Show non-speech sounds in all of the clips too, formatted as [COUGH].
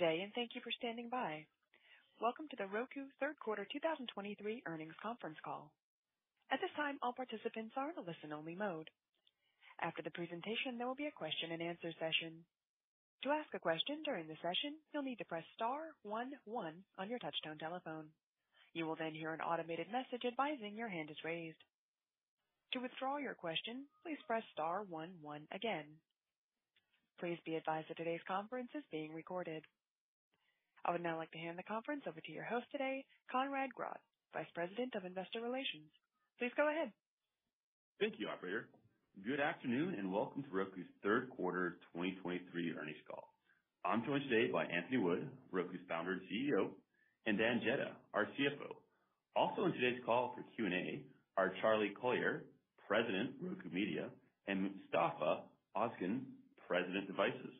day, and thank you for standing by. Welcome to the Roku third quarter 2023 earnings conference call. At this time, all participants are in a listen-only mode. After the presentation, there will be a question-and-answer session. To ask a question during the session, you'll need to press star one one on your touchtone telephone. You will then hear an automated message advising your hand is raised. To withdraw your question, please press star one one again. Please be advised that today's conference is being recorded. I would now like to hand the conference over to your host today, Conrad Grodd, Vice President of Investor Relations. Please go ahead. Thank you, operator. Good afternoon, and welcome to Roku's third quarter 2023 earnings call. I'm joined today by Anthony Wood, Roku's Founder and CEO, and Dan Jedda, our CFO. Also in today's call for Q&A are Charlie Collier, President, Roku Media, and Mustafa Ozgen, President, Devices.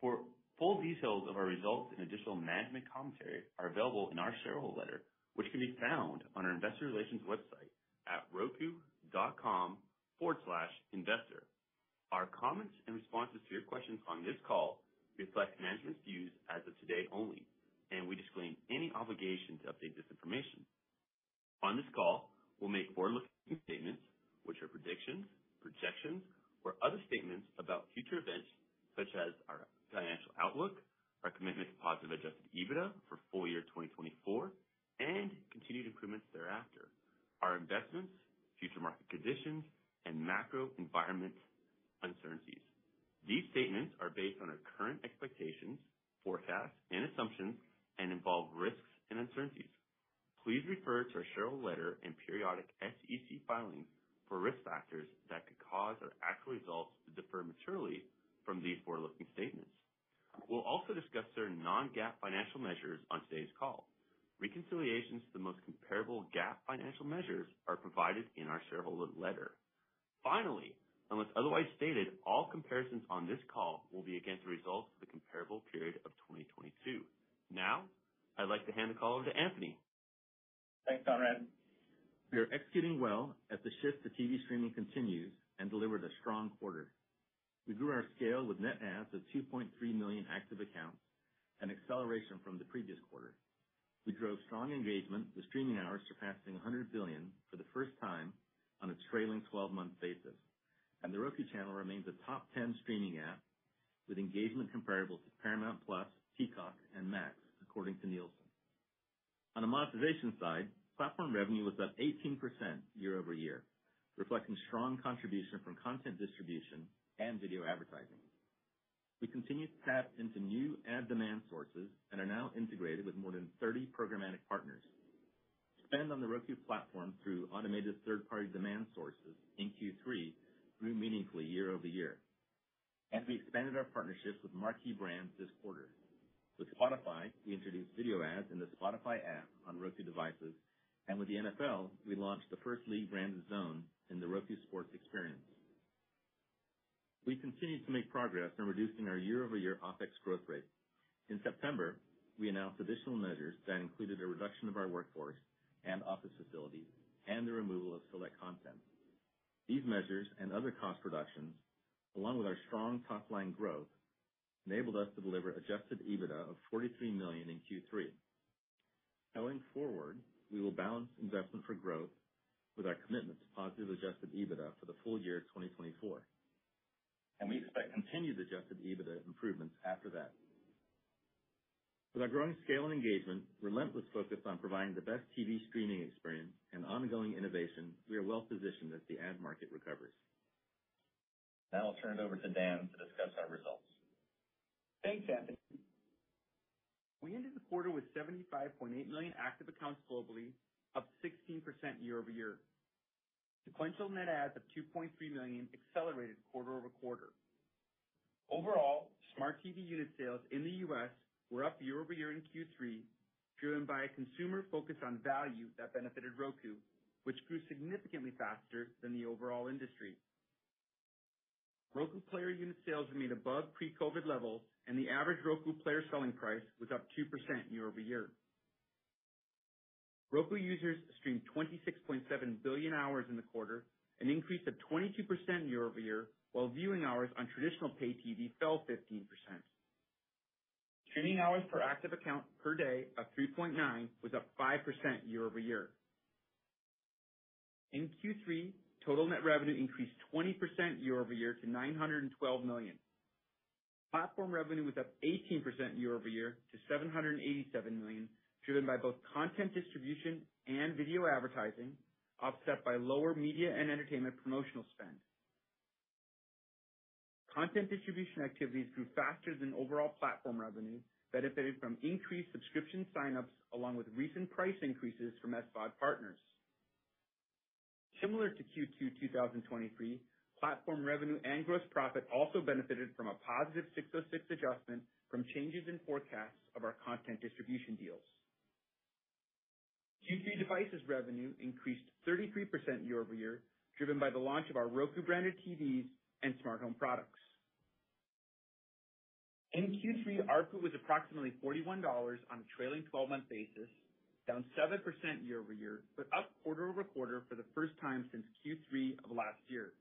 For full details of our results and additional management commentary are available in our shareholder letter, which can be found on our investor relations website at roku.com/investor. Our comments and responses to your questions on this call reflect management's views as of today only, and we disclaim any obligation to update this information. On this call, we'll make forward-looking statements, which are predictions, projections, or other statements about future events, such as our financial outlook, our commitment to positive Adjusted EBITDA for full year 2024, and continued improvements thereafter, our investments, future market conditions, and macro environment uncertainties. These statements are based on our current expectations, forecasts, and assumptions and involve risks and uncertainties. Please refer to our shareholder letter and periodic SEC filings for risk factors that could cause our actual results to differ materially from these forward-looking statements. We'll also discuss certain non-GAAP financial measures on today's call. Reconciliations to the most comparable GAAP financial measures are provided in our shareholder letter. Finally, unless otherwise stated, all comparisons on this call will be against the results of the comparable period of 2022. Now, I'd like to hand the call over to Anthony. Thanks, Conrad. We are executing well as the shift to TV streaming continues and delivered a strong quarter. We grew our scale with net adds of 2.3 million active accounts, an acceleration from the previous quarter. We drove strong engagement, with streaming hours surpassing 100 billion for the first time on a trailing twelve-month basis, and The Roku Channel remains a top 10 streaming app, with engagement comparable to Paramount+, Peacock, and Max, according to Nielsen. On the monetization side, platform revenue was up 18% year-over-year, reflecting strong contribution from content distribution and video advertising. We continue to tap into new ad demand sources and are now integrated with more than 30 programmatic partners. Spend on the Roku platform through automated third-party demand sources in Q3 grew meaningfully year-over-year, and we expanded our partnerships with marquee brands this quarter. With Spotify, we introduced video ads in the Spotify app on Roku devices, and with the NFL, we launched the first league-branded zone in the Roku Sports experience. We continued to make progress in reducing our year-over-year OpEx growth rate. In September, we announced additional measures that included a reduction of our workforce and office facilities and the removal of select content. These measures and other cost reductions, along with our strong top-line growth, enabled us to deliver Adjusted EBITDA of 43 million in Q3. Going forward, we will balance investment for growth with our commitment to positive Adjusted EBITDA for the full year 2024, and we expect continued Adjusted EBITDA improvements after that. With our growing scale and engagement, relentless focus on providing the best TV streaming experience, and ongoing innovation, we are well positioned as the ad market recovers. Now I'll turn it over to Dan to discuss our results. Thanks, Anthony. We ended the quarter with 75.8 million active accounts globally, up 16% year-over-year. Sequential net adds of 2.3 million accelerated quarter-over-quarter. Overall, smart TV unit sales in the U.S. were up year-over-year in Q3, driven by a consumer focus on value that benefited Roku, which grew significantly faster than the overall industry. Roku player unit sales remained above pre-COVID levels, and the average Roku player selling price was up 2% year-over-year. Roku users streamed 26.7 billion hours in the quarter, an increase of 22% year-over-year, while viewing hours on traditional pay TV fell 15%. Streaming hours per active account per day of 3.9 was up 5% year-over-year. In Q3, total net revenue increased 20% year-over-year to 912 million. Platform revenue was up 18% year-over-year to $787 million, driven by both content distribution and video advertising, offset by lower media and entertainment promotional spend. Content distribution activities grew faster than overall platform revenue, benefited from increased subscription sign-ups along with recent price increases from SVOD partners. Similar to Q2 2023, platform revenue and gross profit also benefited from a positive 606 adjustment from changes in forecasts of our content distribution deals. Q3 devices revenue increased 33% year-over-year, driven by the launch of our Roku-branded TVs and smart home products. In Q3, ARPU was approximately $41 on a trailing twelve-month basis, down 7% year-over-year, but up quarter-over-quarter for the first time since Q3 of last year.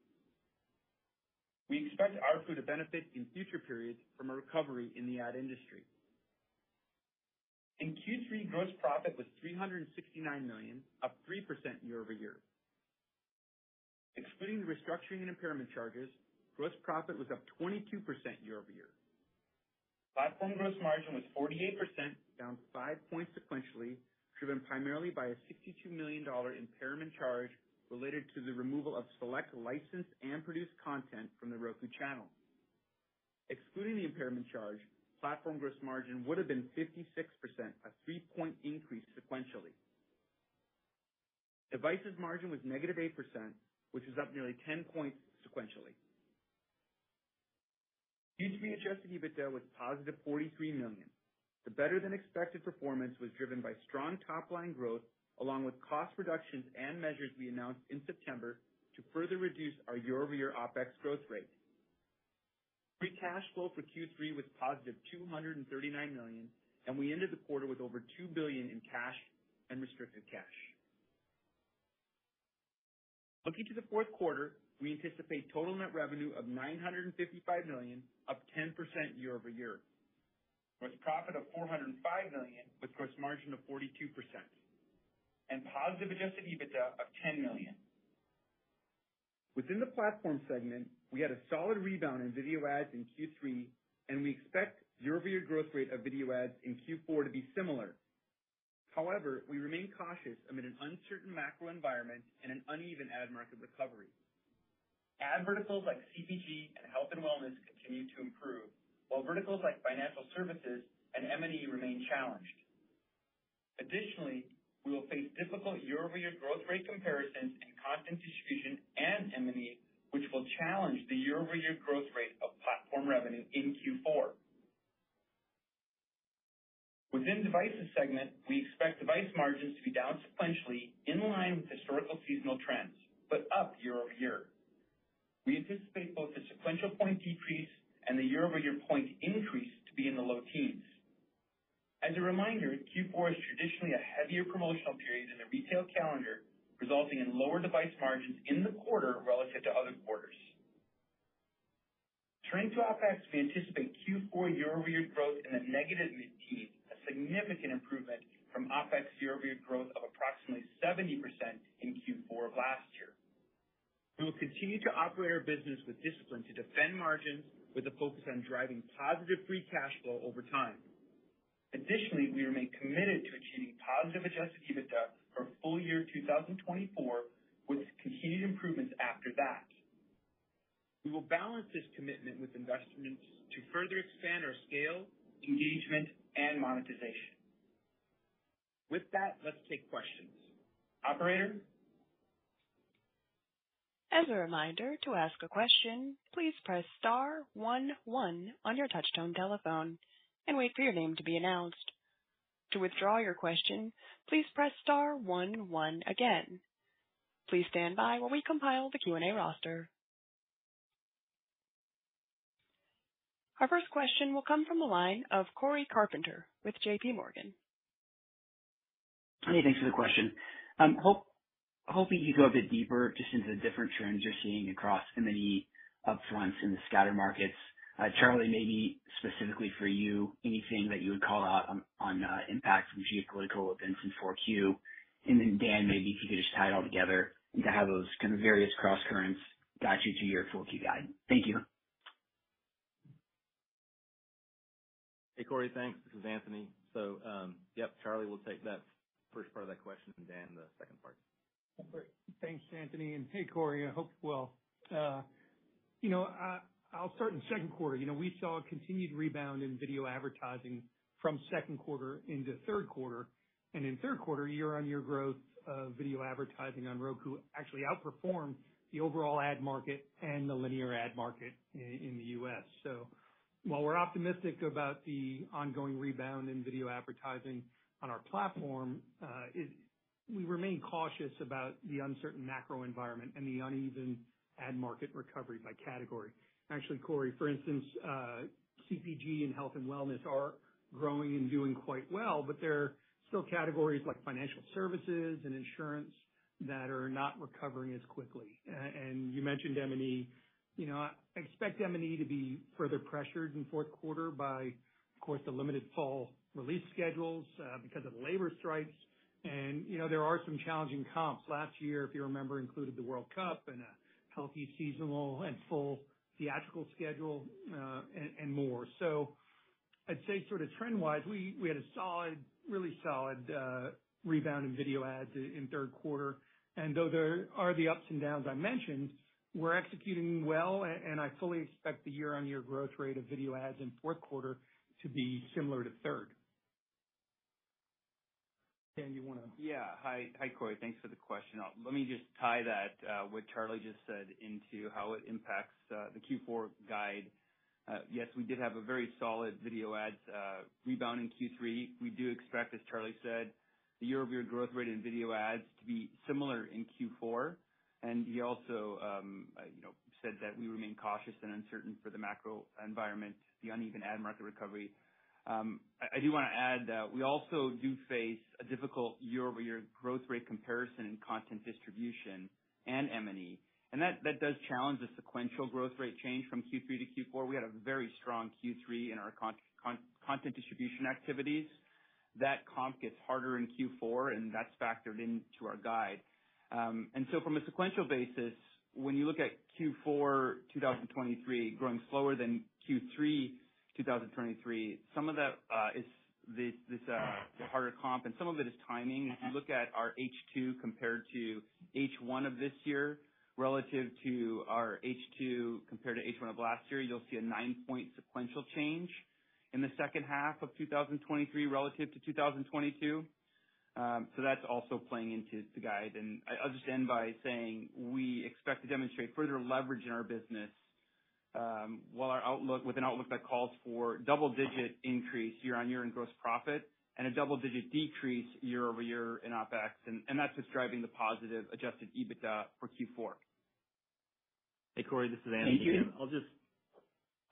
We expect ARPU to benefit in future periods from a recovery in the ad industry. In Q3, gross profit was $369 million, up 3% year-over-year. Excluding the restructuring and impairment charges, gross profit was up 22% year-over-year. Platform gross margin was 48%, down 5 points sequentially, driven primarily by a $62 million impairment charge related to the removal of select licensed and produced content from The Roku Channel. Excluding the impairment charge, platform gross margin would have been 56%, a 3-point increase sequentially. Devices margin was negative -8%, which is up nearly 10 points sequentially. Q3 adjusted EBITDA was positive $43 million. The better-than-expected performance was driven by strong top-line growth, along with cost reductions and measures we announced in September to further reduce our year-over-year OpEx growth rate. Free cash flow for Q3 was positive $239 million, and we ended the quarter with over 2 billion in cash and restricted cash. Looking to the fourth quarter, we anticipate total net revenue of 955 million, up 10% year-over-year. Gross profit of 405 million, with gross margin of 42%, and positive adjusted EBITDA of 10 million. Within the platform segment, we had a solid rebound in video ads in Q3, and we expect year-over-year growth rate of video ads in Q4 to be similar. However, we remain cautious amid an uncertain macro environment and an uneven ad market recovery. Ad verticals like CPG and health and wellness continue to improve, while verticals like financial services and M&E remain challenged. Additionally, we will face difficult year-over-year growth rate comparisons in content distribution and M&E, which will challenge the year-over-year growth rate of platform revenue in Q4. Within devices segment, we expect device margins to be down sequentially in line with historical seasonal trends, but up year-over-year. We anticipate both the sequential point decrease and the year-over-year point increase to be in the low teens. As a reminder, Q4 is traditionally a heavier promotional period in the retail calendar, resulting in lower device margins in the quarter relative to other quarters. Turning to OpEx, we anticipate Q4 year-over-year growth in the negative mid-teens, a significant improvement from OpEx year-over-year growth of approximately 70% in Q4 of last year. We will continue to operate our business with discipline to defend margins, with a focus on driving positive free cash flow over time. Additionally, we remain committed to achieving positive adjusted EBITDA for full year 2024, with continued improvements after that. We will balance this commitment with investments to further expand our scale, engagement, and monetization. With that, let's take questions. Operator? As a reminder, to ask a question, please press star one one on your touchtone telephone and wait for your name to be announced. To withdraw your question, please press star one one again. Please stand by while we compile the Q&A roster. Our first question will come from the line of Cory Carpenter with J.P. Morgan. Hey, thanks for the question. Um, hope hoping you go a bit deeper just into the different trends you're seeing across M&E upfronts in the scatter markets. Uh, Charlie, maybe specifically for you, anything that you would call out on uh, impact from geopolitical events in 4Q? And then Dan, maybe if you could just tie it all together into how those kind of various crosscurrents got you to your 4Q guide. Thank you. Hey, Cory. Thanks. This is Anthony. So um yep, Charlie will take that first part of that question, and Dan, the second part. Great. Thanks, Anthony. And hey, Cory, I hope you're well. Uh, you know, I'll start in second quarter. You know, we saw a continued rebound in video advertising from second quarter into third quarter. And in third quarter, year-on-year growth of video advertising on Roku actually outperformed the overall ad market and the linear ad market in the U.S. So while we're optimistic about the ongoing rebound in video advertising on our platform, uh, we remain cautious about the uncertain macro environment and the uneven ad market recovery by category. Actually, Cory, for instance, uh, CPG and health and wellness are growing and doing quite well, but there are still categories like financial services and insurance that are not recovering as quickly. And you mentioned M&E. You know, I expect M&E to be further pressured in fourth quarter by, of course, the limited fall release schedules, uh, because of labor strikes. And you know, there are some challenging comps. Last year, if you remember, included the World Cup and a healthy seasonal and full theatrical schedule, uh, and more. So I'd say sort of trend-wise, we had a solid, really solid, uh, rebound in video ads in third quarter. And though there are the ups and downs I mentioned, we're executing well, and I fully expect the year-on-year growth rate of video ads in fourth quarter to be similar to third. Dan, you wanna? Yeah. Hi, Hi, Cory. Thanks for the question. Uh, let me just tie that, uh, what Charlie just said into how it impacts uh, the Q4 guide. Yes, we did have a very solid video ads rebound in Q3. We do expect, as Charlie said, the year-over-year growth rate in video ads to be similar in Q4. And He also, um, you know, said that we remain cautious and uncertain for the macro environment, the uneven ad market recovery. Um, I do wanna add that we also do face a difficult year-over-year growth rate comparison in content distribution and M&E. And that does challenge the sequential growth rate change from Q3 to Q4. We had a very strong Q3 in our content distribution activities. That comp gets harder in Q4, and that's factored into our guide. Um, and so from a sequential basis, when you look at Q4 2023 growing slower than Q3 2023, some of that uh, is this uh, harder comp, and some of it is timing. If you look at our H2 compared to H1 of this year relative to our H2 compared to H1 of last year, you'll see a 9-point sequential change in the second half of 2023 relative to 2022. Um, so That's also playing into the guide. And I'll just end by saying we expect to demonstrate further leverage in our business, Um, with an outlook that calls for double-digit increase year-on-year in gross profit and a double-digit decrease year-over-year in OpEx. And that's what's driving the positive adjusted EBITDA for Q4. Hey, Cory, this is Anthony. Thank you. I'll just,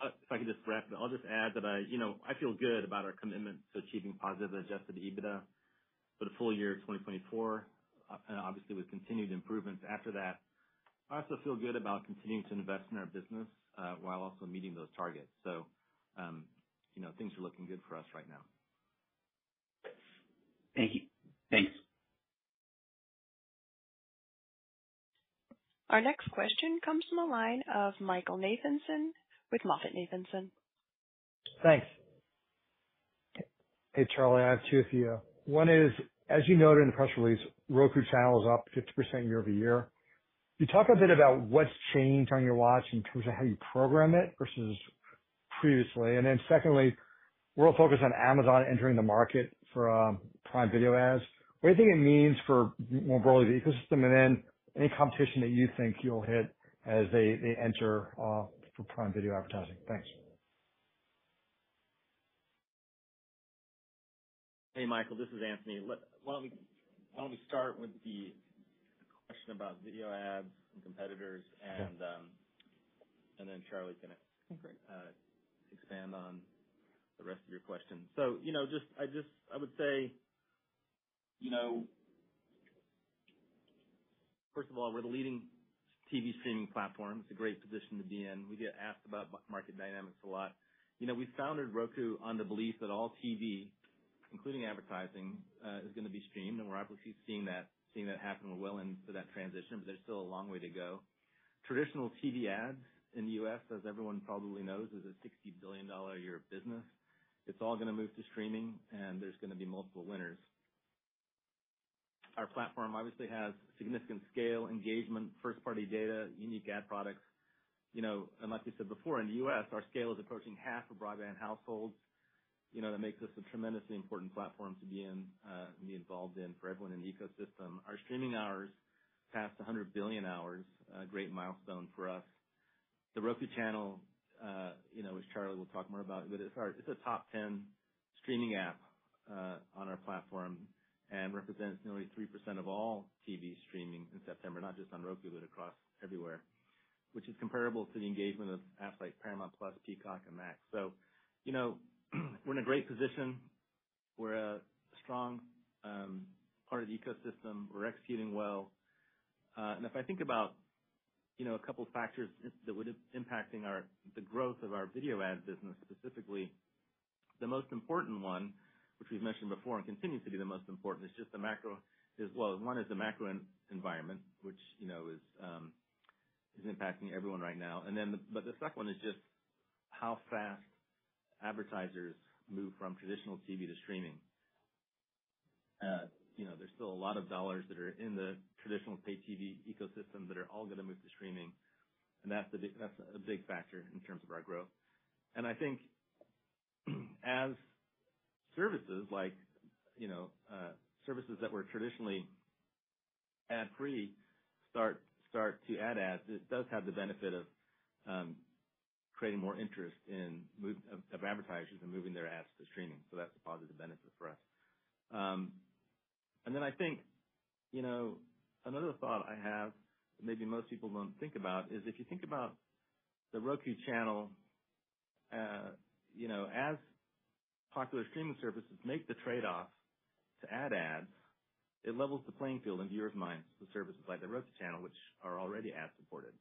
if I could just wrap it. I'll just add that I, you know, I feel good about our commitment to achieving positive adjusted EBITDA for the full year of 2024, uh, and obviously with continued improvements after that. I also feel good about continuing to invest in our business, Uh, while also meeting those targets. So, um, you know, things are looking good for us right now. Thank you. Thanks. Our next question comes from the line of Michael Nathanson with MoffettNathanson. Thanks. Hey, Charlie, I have two for you. One is, as you noted in the press release, Roku Channel is up 50% year-over-year. You talk a bit about what's changed on your watch in terms of how you program it versus previously? And then secondly, we're all focused on Amazon entering the market for um, Prime Video ads. What do you think it means for more broadly the ecosystem? And then any competition that you think you'll hit as they enter uh, for Prime Video advertising? Thanks. Hey, Michael, this is Anthony. Why don't we start with the question about video ads and competitors. Yeah. Um, Charlie can. Great. Uh, expand on the rest of your question. So, you know, just I just I would say, you know, first of all, we're the leading TV streaming platform. It's a great position to be in. We get asked about market dynamics a lot. You know, we founded Roku on the belief that all TV, including advertising, uh, is gonna be streamed, and we're obviously seeing that happen. We're well into that transition, but there's still a long way to go. Traditional TV ads in the U.S., as everyone probably knows, is a $60 billion a year business. It's all gonna move to streaming, and there's gonna be multiple winners. Our platform obviously has significant scale, engagement, first-party data, unique ad products. You know, and like we said before, in the U.S., our scale is approaching half of broadband households. You know, that makes us a tremendously important platform to be in, and be involved in for everyone in the ecosystem. Our streaming hours passed 100 billion hours, a great milestone for us. The Roku Channel, uh, you know, which Charlie will talk more about, but it's a top 10 streaming app uh, on our platform and represents nearly 3% of all TV streaming in September, not just on Roku, but across everywhere, which is comparable to the engagement of apps like Paramount+, Peacock, and Max. So, you know, [CLEARS THROAT] we're in a great position. We're a strong part of the ecosystem. We're executing well. Uh and if I think about, you know, a couple factors that would impacting our the growth of our video ad business specifically, the most important one, which we've mentioned before and continues to be the most important, is just the macro. Is well, one is the macro environment, which, you know, is um is impacting everyone right now. And then the but the second one is just how fast advertisers move from traditional TV to streaming. Uh, you know, there's still a lot of dollars that are in the traditional pay TV ecosystem that are all gonna move to streaming, and that's that's a big factor in terms of our growth. And I think [CLEARS THROAT] as services like, you know, uh, services that were traditionally ad-free start start to add ads, it does have the benefit of um, creating more interest in of advertisers in moving their ads to streaming. So that's a positive benefit for us. Um, and then I think, you know, another thought I have that maybe most people don't think about is if you think about The Roku Channel, uh, you know, as popular streaming services make the trade-off to add ads, it levels the playing field in viewers' minds with services like The Roku Channel, which are already ad-supported.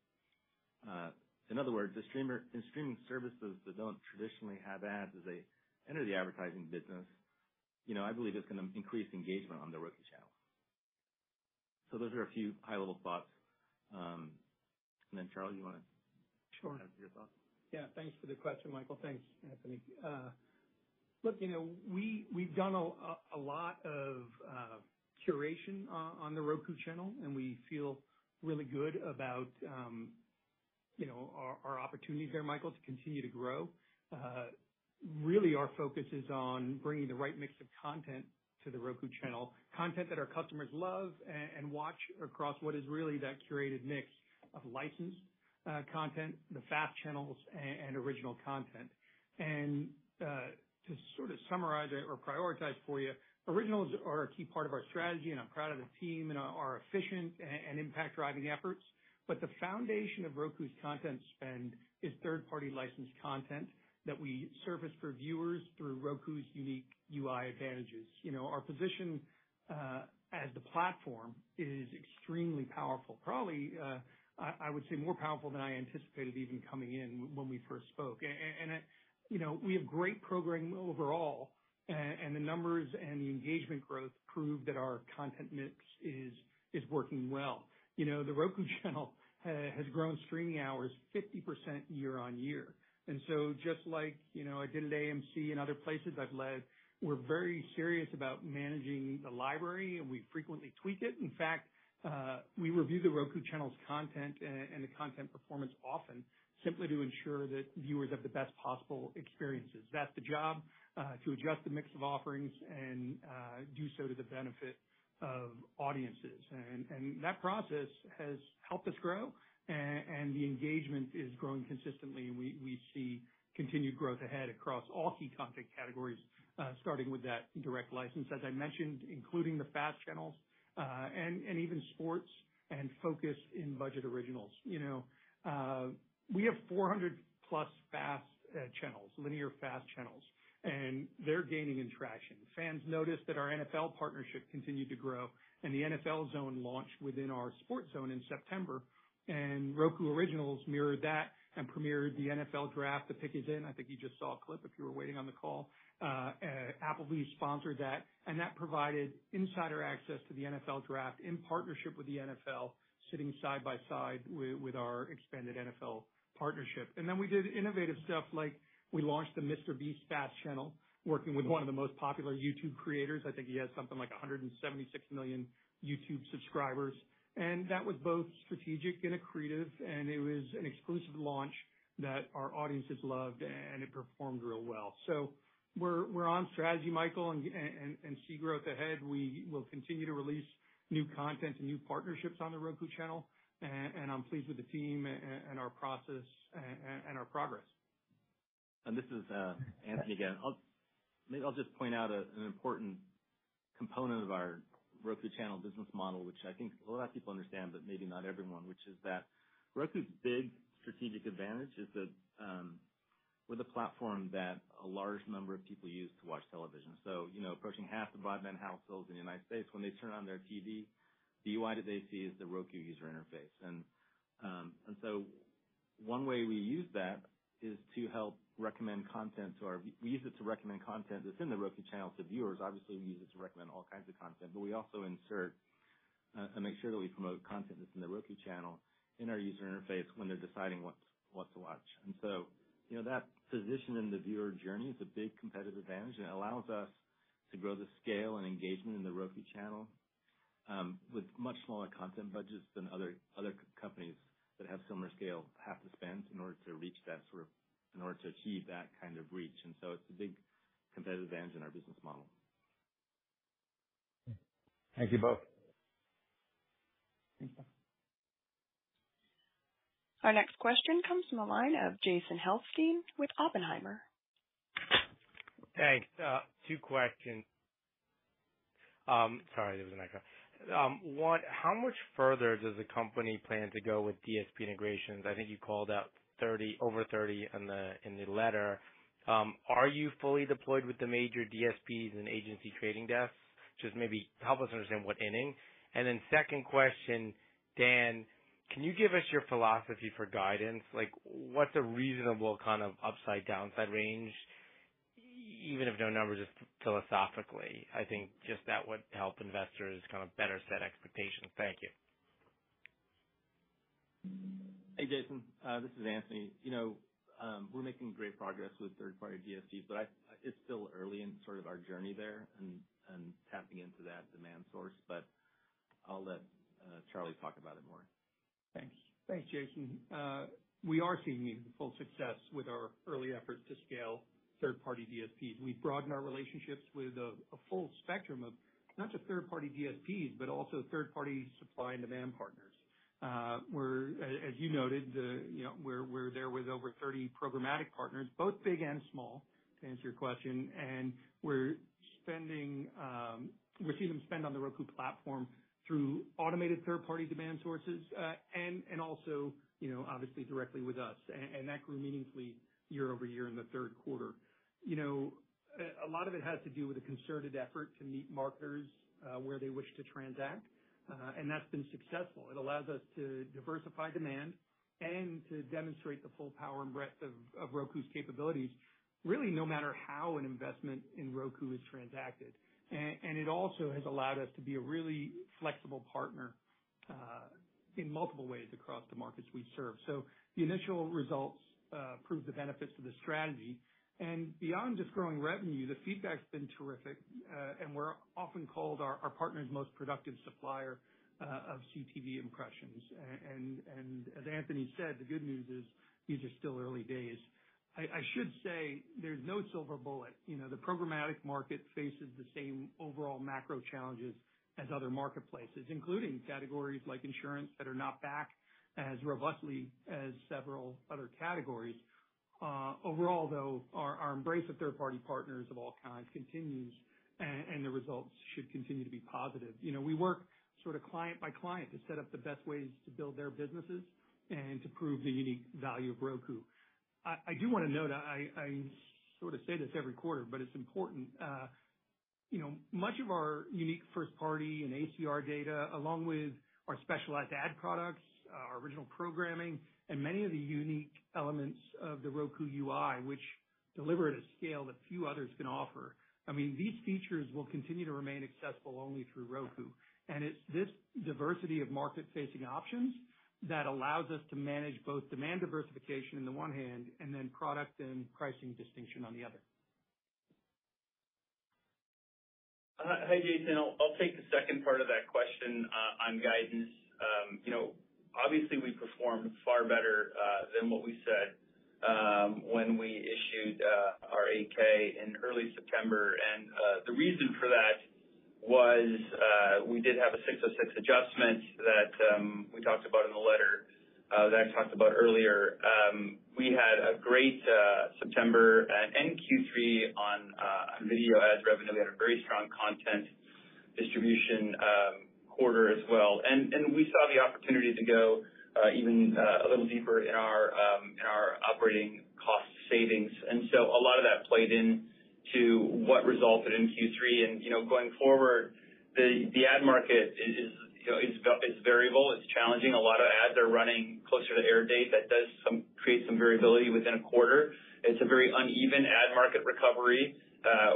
Uh, In other words, in streaming services that don't traditionally have ads as they enter the advertising business, you know, I believe it's gonna increase engagement on The Roku Channel. So those are a few high-level thoughts. Um and then Charlie, you wanna- Sure. Add your thoughts? Yeah. Thanks for the question, Michael. Thanks, Anthony. Uh, look, you know, we, we've done a lot of uh, curation on The Roku Channel, and we feel really good about, um, you know, our opportunities there, Michael, to continue to grow. Really our focus is on bringing the right mix of content to The Roku Channel, content that our customers love and watch across what is really that curated mix of licensed content, the FAST channels, and original content. And uh to sort of summarize it or prioritize for you, originals are a key part of our strategy, and I'm proud of the team and our efficient and impact-driving efforts. But the foundation of Roku's content spend is third-party licensed content that we surface for viewers through Roku's unique UI advantages. You know, our position uh, as the platform is extremely powerful. Probably, uh, I would say more powerful than I anticipated even coming in when we first spoke. And uh, you know, we have great programming overall, and the numbers and the engagement growth prove that our content mix is working well. You know, The Roku [LAUGHS] Channel Uh, has grown streaming hours 50% year-on-year. And so just like, you know, I did at AMC and other places I've led, we're very serious about managing the library, and we frequently tweak it. In fact, uh, we review The Roku Channel's content and the content performance often simply to ensure that viewers have the best possible experiences. That's the job, uh, to adjust the mix of offerings and do so to the benefit of audiences. And that process has helped us grow, and the engagement is growing consistently, and we see continued growth ahead across all key content categories, uh, starting with that direct license, as I mentioned, including the FAST channels, uh and and even sports and focus in budget originals. You know, uh, we have 400+ FAST uh, channels, linear FAST channels, and they're gaining in traction. Fans noticed that our NFL partnership continued to grow, and the NFL Zone launched within our Sports Zone in September. And Roku Originals mirrored that and premiered the NFL Draft. The pick is in. I think you just saw a clip if you were waiting on the call. Uh, uh, Applebee's sponsored that, and that provided insider access to the NFL Draft in partnership with the NFL, sitting side by side with our expanded NFL partnership. And then we did innovative stuff like we launched the MrBeast FAST channel, working with one of the most popular YouTube creators. I think he has something like 176 million YouTube subscribers. And that was both strategic and accretive, and it was an exclusive launch that our audiences loved, and it performed real well. So we're on strategy, Michael, and see growth ahead. We will continue to release new content and new partnerships on The Roku Channel, and I'm pleased with the team and our process and our progress. And this is Anthony again. Maybe I'll just point out an important component of our Roku Channel business model, which I think a lot of people understand, but maybe not everyone, which is that Roku's big strategic advantage is that we're the platform that a large number of people use to watch television. So, you know, approaching half the broadband households in the United States, when they turn on their TV, the UI that they see is the Roku user interface. And um and so one way we use that is to help recommend content to our we use it to recommend content that's in The Roku Channel to viewers. Obviously, we use it to recommend all kinds of content, but we also insert uh, and make sure that we promote content that's in The Roku Channel in our user interface when they're deciding what what to watch. And so, you know, that position in the viewer journey is a big competitive advantage, and it allows us to grow the scale and engagement in The Roku Channel, um, with much smaller content budgets than other, other companies that have similar scale have to spend in order to reach that sort of in order to achieve that kind of reach. And so it's a big competitive advantage in our business model. Thank you both. Thanks. Our next question comes from the line of Jason Helfstein with Oppenheimer. Thanks. Uh, two questions. Um, sorry, there was an echo. Um, One, how much further does the company plan to go with DSP integrations? I think you called out 30, over 30 in the in the letter. Um, are you fully deployed with the major DSPs and agency trading desks? Just maybe help us understand what inning. Then Second question, Dan, can you give us your philosophy for guidance? Like, what's a reasonable kind of upside, downside range, even if no numbers, just philosophically? I think just that would help investors kind of better set expectations. Thank you. Hey, Jason, uh, this is Anthony. You know, um, we're making great progress with third-party DSPs, but it's still early in sort of our journey there and tapping into that demand source. But I'll let uh, Charlie talk about it more. Thanks. Thanks, Jason. Uh, we are seeing meaningful success with our early efforts to scale third-party DSPs. We've broadened our relationships with a full spectrum of not just third-party DSPs, but also third-party supply and demand partners. As you noted, you know, we're we're there with over 30 programmatic partners, both big and small, to answer your question. And we're spending, we're seeing them spend on the Roku platform through automated third-party demand sources, uh and also, you know, obviously directly with us. That grew meaningfully year-over-year in the third quarter. You know, a lot of it has to do with a concerted effort to meet marketers uh, where they wish to transact, uh, and that's been successful. It allows us to diversify demand and to demonstrate the full power and breadth of Roku's capabilities, really, no matter how an investment in Roku is transacted. And it also has allowed us to be a really flexible partner uh, in multiple ways across the markets we serve. So the initial results prove the benefits of the strategy. And beyond just growing revenue, the feedback's been terrific, uh, and we're often called our partner's most productive supplier uh, of CTV impressions. And as Anthony said, the good news is these are still early days. I should say there's no silver bullet. You know, the programmatic market faces the same overall macro challenges as other marketplaces, including categories like insurance, that are not back as robustly as several other categories. Uh, overall, though, our embrace of third-party partners of all kinds continues, and the results should continue to be positive. You know, we work sort of client by client to set up the best ways to build their businesses and to prove the unique value of Roku. I do wanna note, I sort of say this every quarter, but it's important. Uh, you know, much of our unique first party and ACR data, along with our specialized ad products, uh, our original programming, and many of the unique elements of the Roku UI, which deliver at a scale that few others can offer. I mean, these features will continue to remain accessible only through Roku. And it's this diversity of market-facing options that allows us to manage both demand diversification on the one hand, and then product and pricing distinction on the other. Uh, Hi, Jason. I'll take the second part of that question uh, on guidance. Um, you know, obviously we performed far better uh, than what we said um, when we issued uh, our 8-K in early September. And uh the reason for that was uh, we did have a 606 adjustment that um, we talked about in the letter that I talked about earlier. Um, we had a great September and Q3 on video ad revenue. We had a very strong content distribution quarter as well. And and we saw the opportunity to go even a little deeper in our um in our operating cost savings. And so a lot of that played into what resulted in Q3. And, You know, going forward, the ad market is, you know, variable, it's challenging. A lot of ads are running closer to air date. That does create some variability within a quarter. It's a very uneven ad market recovery.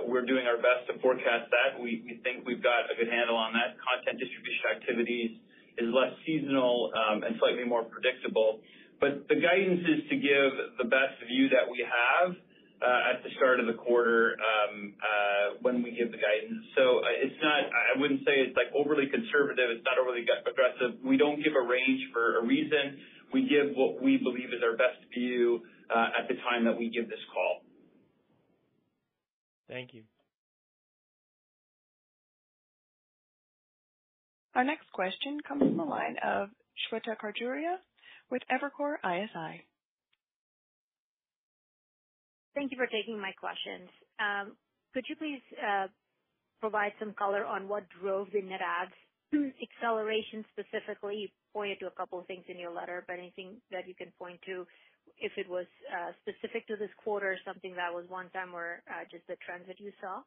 We're doing our best to forecast that. We we think we've got a good handle on that. Content distribution activities is less seasonal and slightly more predictable. But the guidance is to give the best view that we have uh at the start of the quarter um uh when we give the guidance. So it's not. I wouldn't say it's like overly conservative. It's not overly aggressive. We don't give a range for a reason. We give what we believe is our best view uh at the time that we give this call. Thank you. Our next question comes from the line of Shweta Khajuria with Evercore ISI. Thank you for taking my questions. Um, could you please uh, provide some color on what drove the net adds [CLEARS THROAT] acceleration specifically? You pointed to a couple of things in your letter, but anything that you can point to if it was uh, specific to this quarter, something that was one time or uh, just the trends that you saw.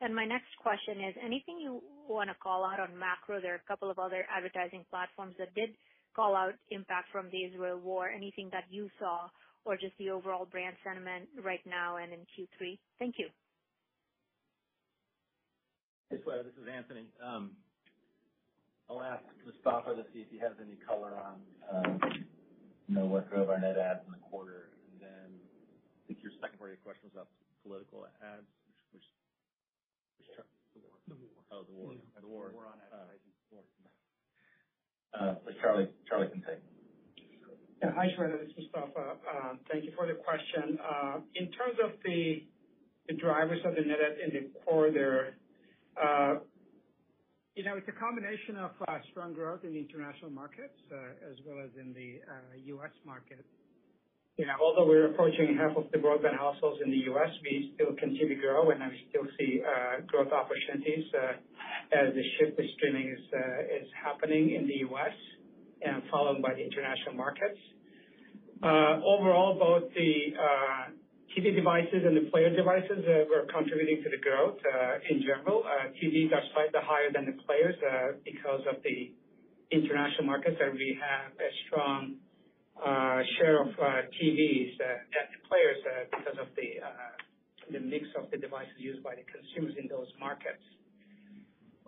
And my next question is anything you wanna call out on macro? There are a couple of other advertising platforms that did call out impact from the Israel war. Anything that you saw or just the overall brand sentiment right now and in Q3? Thank you. Hey, Shweta, this is Anthony. Um, I'll ask Mustafa to see if he has any color on, you know, what drove our net adds in the quarter. And then I think your second part of your question was about political ads. Which? The war. Oh, the war. The war. The war on advertising. Uh, Charlie can take. Yeah. Hi, Shweta, this is Mustafa. Uh, thank you for the question. Uh, in terms of the drivers of the net add in the quarter, you know, it's a combination of uh, strong growth in the international markets, uh, as well as in the uh, U.S. market. You know, although we're approaching half of the broadband households in the U.S., we still continue to grow, and we still see growth opportunities as the shift to streaming is happening in the U.S. and followed by the international markets. Overall, both the TV devices and the player devices uh, were contributing to the growth uh, in general. Uh, TVs are slightly higher than the players because of the international markets, and we have a strong share of TVs at the players because of the the mix of the devices used by the consumers in those markets.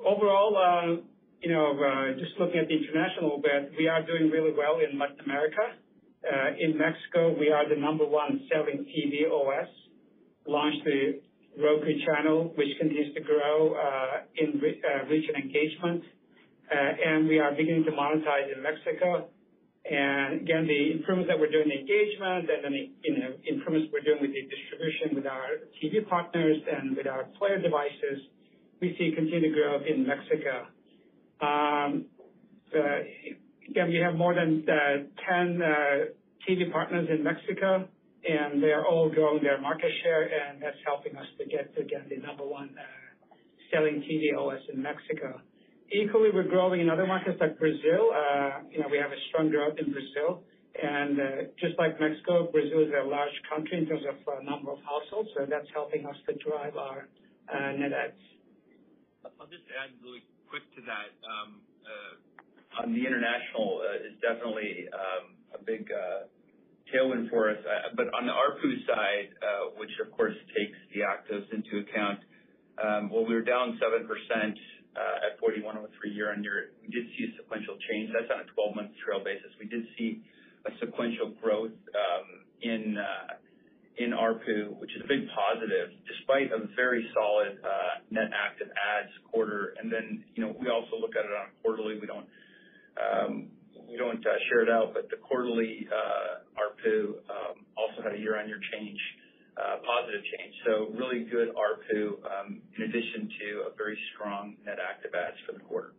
Overall, you know, just looking at the international bit, we are doing really well in Latin America. Uh, in Mexico, we are the number one selling TV OS. Launched The Roku Channel, which continues to grow uh, in reach uh, and engagement. And we are beginning to monetize in Mexico. And again, the improvements that we're doing in engagement and then the, you know, improvements we're doing with the distribution with our TV partners and with our player devices, we see continued growth in Mexico. Um, again, we have more than 10 TV partners in Mexico, and they are all growing their market share, and that's helping us to get, again, the number one uh, selling TV OS in Mexico. Equally, we're growing in other markets like Brazil. Uh, you know, we have a strong growth in Brazil. And uh, just like Mexico, Brazil is a large country in terms of number of households, so that's helping us to drive our net adds. I'll just add really quick to that. Um, on the international is definitely um, a big tailwind for us. Uh, but on the ARPU side, uh, which of course takes the actives into account, um, while we were down 7% uh, at 4,103 year-on-year, we did see a sequential change. That's on a 12-month trail basis. We did see a sequential growth um in ARPU, which is a big positive despite a very solid net active adds quarter. And then, you know, we also look at it on a quarterly. Um, We don't uh, share it out, but the quarterly uh, ARPU um, also had a year-on-year change, uh, positive change. So really good ARPU um, in addition to a very strong net active adds for the quarter.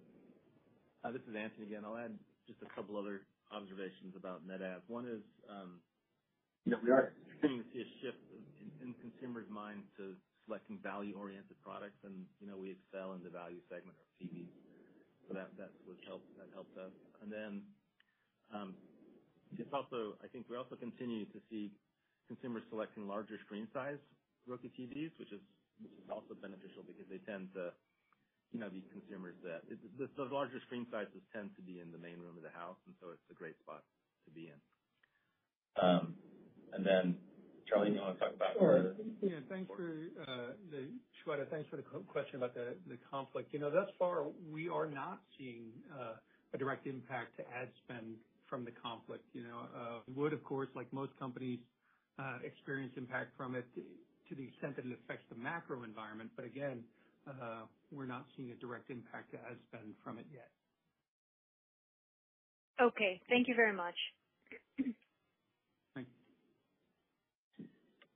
This is Anthony again. I'll add just a couple other observations about net adds. One is, um, you know, we are continuing to see a shift in consumers' minds to selecting value-oriented products, and, you know, we excel in the value segment of TVs. So that helped us. Um, it's also, I think we also continue to see consumers selecting larger screen size Roku TVs, which is also beneficial because they tend to, you know, be consumers that the larger screen sizes tend to be in the main room of the house, and so it's a great spot to be in. Um, and then, Charlie, you wanna talk about the- Sure. Yeah, thanks for uh, Shweta, thanks for the question about the conflict. You know, thus far, we are not seeing uh, a direct impact to ad spend from the conflict. You know, we would, of course, like most companies, uh, experience impact from it to the extent that it affects the macro environment. But again, uh, we're not seeing a direct impact to ad spend from it yet. Okay. Thank you very much. Thanks.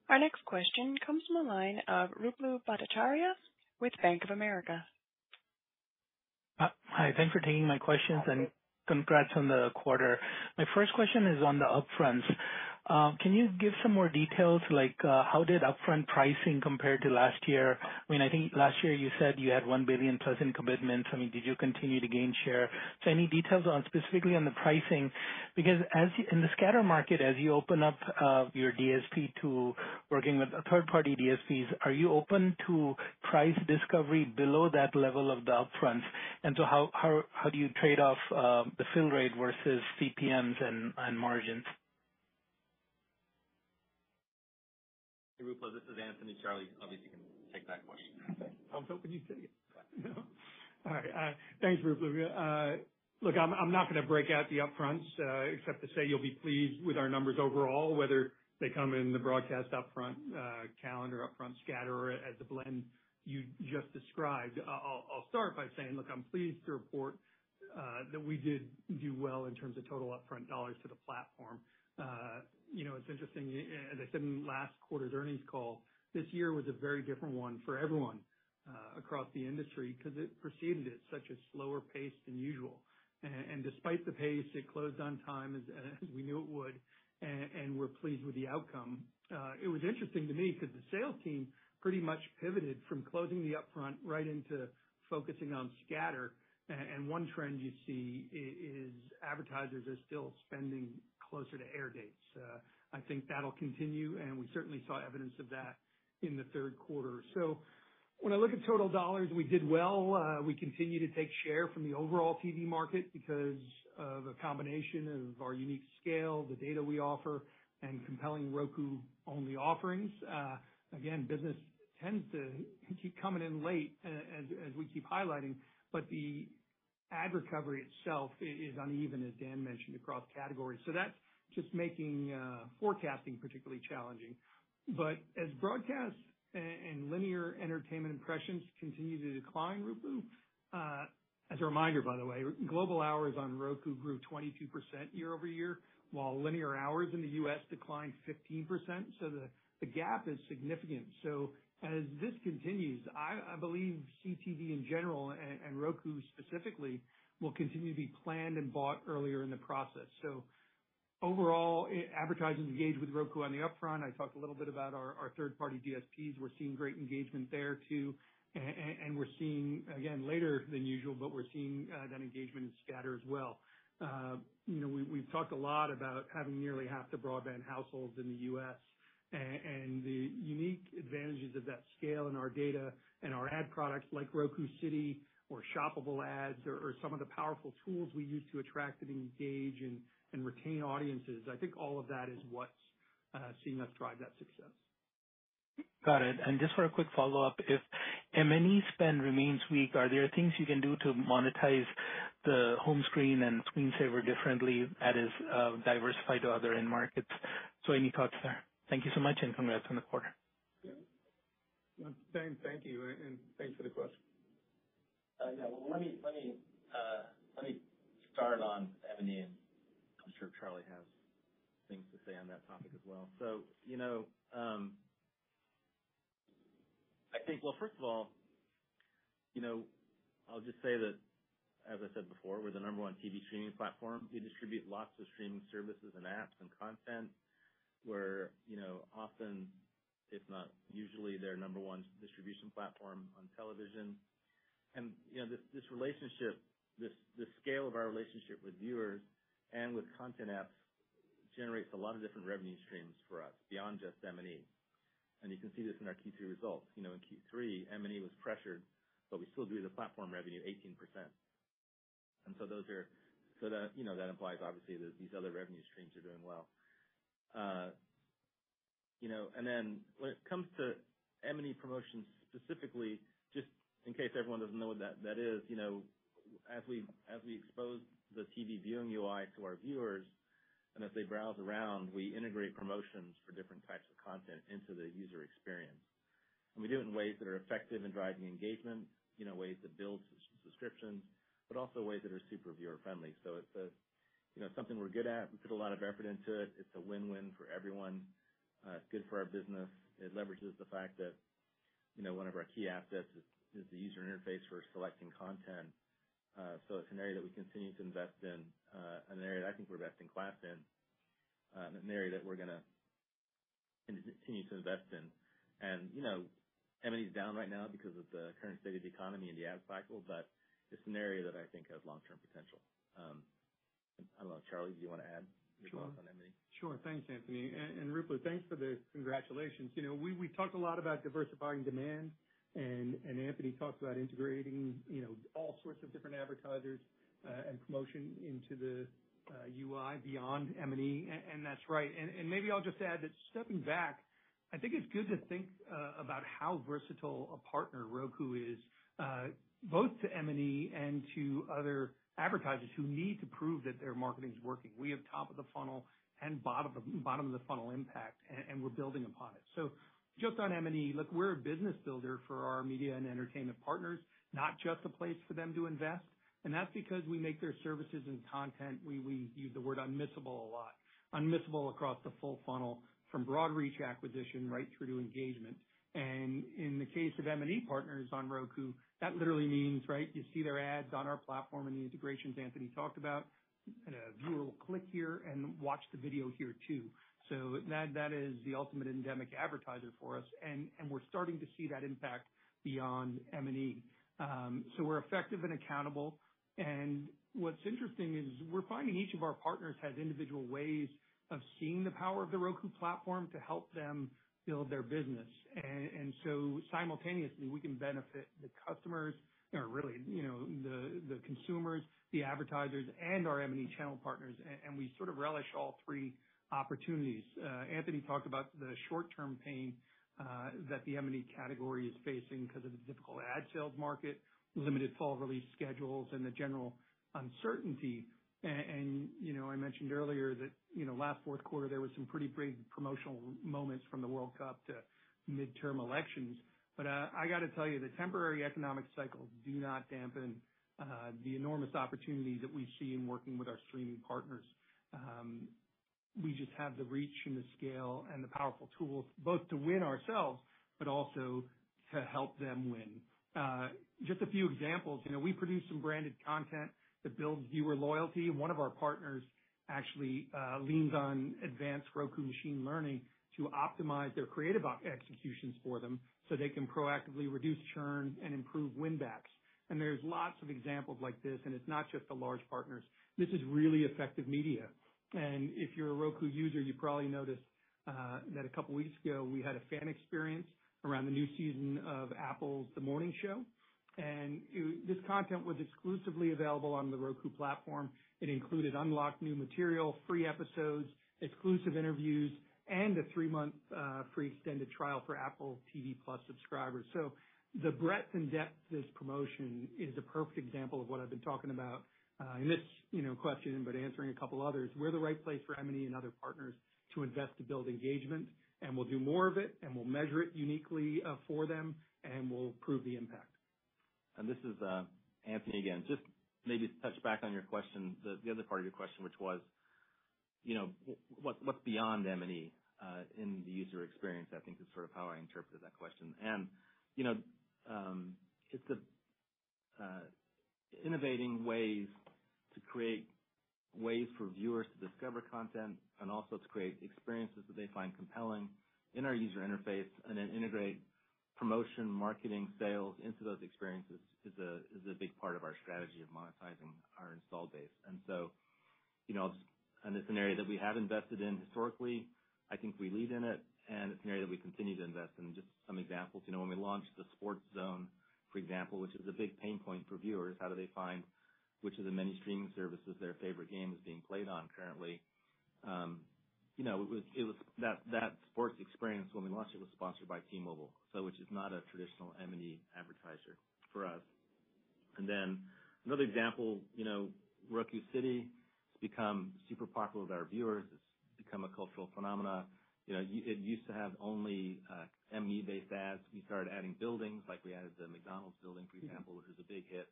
Our next question comes from the line of Ruplu Bhattacharya with Bank of America. Hi. Thanks for taking my questions, and congrats on the quarter. My first question is on the upfronts. Uh, can you give some more details, like, uh, how did upfront pricing compare to last year? I mean, I think last year you said you had 1 billion plus in commitments. I mean, did you continue to gain share? So any details on, specifically on the pricing? Because as in the scatter market, as you open up uh, your DSP to working with third-party DSPs, are you open to price discovery below that level of the upfronts? And so how how how do you trade off the fill rate versus CPMs and and margins? Hey, Ruplu, this is Anthony. Charlie obviously can take that question. I was hoping you'd take it. [LAUGHS] All right. Uh, thanks, Ruplu. Uh, look, I'm not gonna break out the upfronts, uh, except to say you'll be pleased with our numbers overall, whether they come in the broadcast upfront, calendar upfront, scatter, or as the blend you just described. I'll start by saying, look, I'm pleased to report that we did do well in terms of total upfront dollars to the platform. You know, it's interesting, as I said in last quarter's earnings call, this year was a very different one for everyone uh, across the industry 'cause it proceeded at such a slower pace than usual. Despite the pace, it closed on time as [LAUGHS] we knew it would, and we're pleased with the outcome. Uh, it was interesting to me 'cause the sales team pretty much pivoted from closing the upfront right into focusing on scatter. One trend you see is advertisers are still spending closer to air dates. I think that'll continue, and we certainly saw evidence of that in the third quarter. So when I look at total dollars, we did well. We continue to take share from the overall TV market because of a combination of our unique scale, the data we offer, and compelling Roku-only offerings. Again, business tends to keep coming in late uh, as we keep highlighting, but the ad recovery itself is uneven, as Dan mentioned, across categories. So That's just making uh, forecasting particularly challenging. But as broadcast and linear entertainment impressions continue to decline, Ruplu, uh, as a reminder, by the way, global hours on Roku grew 22% year-over-year, while linear hours in the U.S. declined 15%. So the gap is significant. So as this continues, I believe CTV in general and Roku specifically will continue to be planned and bought earlier in the process. Overall, eh, advertisers engage with Roku on the upfront. I talked a little bit about our third-party DSPs. We're seeing great engagement there too. And we're seeing, again, later than usual, but we're seeing uh, that engagement in scatter as well. Uh, you know, we've talked a lot about having nearly half the broadband households in the U.S. And the unique advantages of that scale in our data and our ad products like Roku City or shoppable ads or some of the powerful tools we use to attract and engage and retain audiences, I think all of that is what's uh, seeing us drive that success. Got it. And just for a quick follow-up, if M&E spend remains weak, are there things you can do to monetize the home screen and screensaver differently that is uh, diversified to other end markets? So any thoughts there? Thank you so much, and congrats on the quarter. Yeah. Thank you, and thanks for the question. Uh, yeah. Well, let me start on M&E, and I'm sure Charlie has things to say on that topic as well. So, you know, um, I think. Well, first of all, you know, I'll just say that, as I said before, we're the number one TV streaming platform. We distribute lots of streaming services and apps and content. We're, you know, often, if not usually, their number one distribution platform on television. And, you know, this relationship, this the scale of our relationship with viewers and with content apps generates a lot of different revenue streams for us beyond just M&E. And you can see this in our Q3 results. You know, in Q3, M&E was pressured, but we still grew the platform revenue 18%. And so those are so that, you know, that implies obviously that these other revenue streams are doing well. Uh, you know, and then when it comes to M&E promotions specifically, just in case everyone doesn't know what that is, you know, as we as we expose the TV viewing UI to our viewers, and as they browse around, we integrate promotions for different types of content into the user experience. And we do it in ways that are effective in driving engagement, you know, ways that build subscriptions, but also ways that are super viewer-friendly. So it's a, you know, something we're good at. We put a lot of effort into it. It's a win-win for everyone. Uh, it's good for our business. It leverages the fact that, you know, one of our key assets is the user interface for selecting content. Uh, it's an area that we continue to invest in, uh, an area that I think we're best in class in, uh, an area that we're gonna continue to invest in. And you know, M&E is down right now because of the current state of the economy and the ad cycle, but it's an area that I think has long-term potential. Um, I don't know, Charlie, do you wanna add your thoughts on M&E? Sure. Thanks, Anthony. Ruplu, thanks for the congratulations. You know, we talked a lot about diversifying demand, and Anthony talked about integrating, you know, all sorts of different advertisers uh, and promotion into the uh, UI beyond M&E, and that's right. And and maybe I'll just add that stepping back, I think it's good to think uh, about how versatile a partner Roku is, both to M&E and to other advertisers who need to prove that their marketing is working. We have top of the funnel and bottom of the funnel impact, and we're building upon it. Just on M&E, look, we're a business builder for our media and entertainment partners, not just a place for them to invest. And that's because we make their services and content, we, we use the word unmissable a lot. Unmissable across the full funnel from broad reach acquisition right through to engagement. And in the case of M&E partners on Roku, that literally means, right, you see their ads on our platform and the integrations Anthony talked about, and a viewer will click here and watch the video here too. So that that is the ultimate endemic advertiser for us, and we're starting to see that impact beyond M&E. Um, so we're effective and accountable. And what's interesting is we're finding each of our partners has individual ways of seeing the power of the Roku platform to help them build their business. And so simultaneously, we can benefit the customers or really, you know, the consumers, the advertisers, and our M&E channel partners, and we sort of relish all three opportunities. Uh, Anthony talked about the short-term pain uh, that the M&E category is facing because of the difficult ad sales market, limited fall release schedules, and the general uncertainty. And, you know, I mentioned earlier that, you know, last fourth quarter, there was some pretty big promotional moments from the World Cup to midterm elections. But uh I gotta tell you, the temporary economic cycles do not dampen uh, the enormous opportunity that we see in working with our streaming partners. Um, We just have the reach and the scale and the powerful tools both to win ourselves, but also to help them win. Uh, just a few examples. You know, we produce some branded content that builds viewer loyalty. One of our partners actually uh, leans on advanced Roku machine learning to optimize their creative executions for them, so they can proactively reduce churn and improve win backs. And there's lots of examples like this, and it's not just the large partners. This is really effective media. And if you're a Roku user, you probably noticed uh, that a couple weeks ago we had a fan experience around the new season of Apple's The Morning Show. And this content was exclusively available on the Roku platform. It included unlocked new material, free episodes, exclusive interviews, and a three-month uh, free extended trial for Apple TV+ subscribers. So the breadth and depth of this promotion is a perfect example of what I've been talking about in this, you know, question, but answering a couple others. We're the right place for M&E and other partners to invest to build engagement, and we'll do more of it, and we'll measure it uniquely uh, for them, and we'll prove the impact. And this is uh, Anthony again. Just maybe to touch back on your question, the other part of your question, which was, you know, what's beyond M&E uh, in the user experience, I think is sort of how I interpreted that question. And you know, um, it's innovating ways to create ways for viewers to discover content and also to create experiences that they find compelling in our user interface, and then integrate promotion, marketing, sales into those experiences is a big part of our strategy of monetizing our install base. And so, you know, and it's an area that we have invested in historically. I think we lead in it, and it's an area that we continue to invest in. Just some examples, you know, when we launched the Sports Zone, for example, which is a big pain point for viewers, how do they find which of the many streaming services their favorite game is being played on currently? Um, you know, it was it was that that sports experience when we launched it was sponsored by T-Mobile, so which is not a traditional M&E advertiser for us. And then another example, you know, Roku City has become super popular with our viewers. It's become a cultural phenomenon. You know, it used to have only uh, M&E-based ads. We started adding buildings, like we added the McDonald's building, for mm-hmm. example, which was a big hit.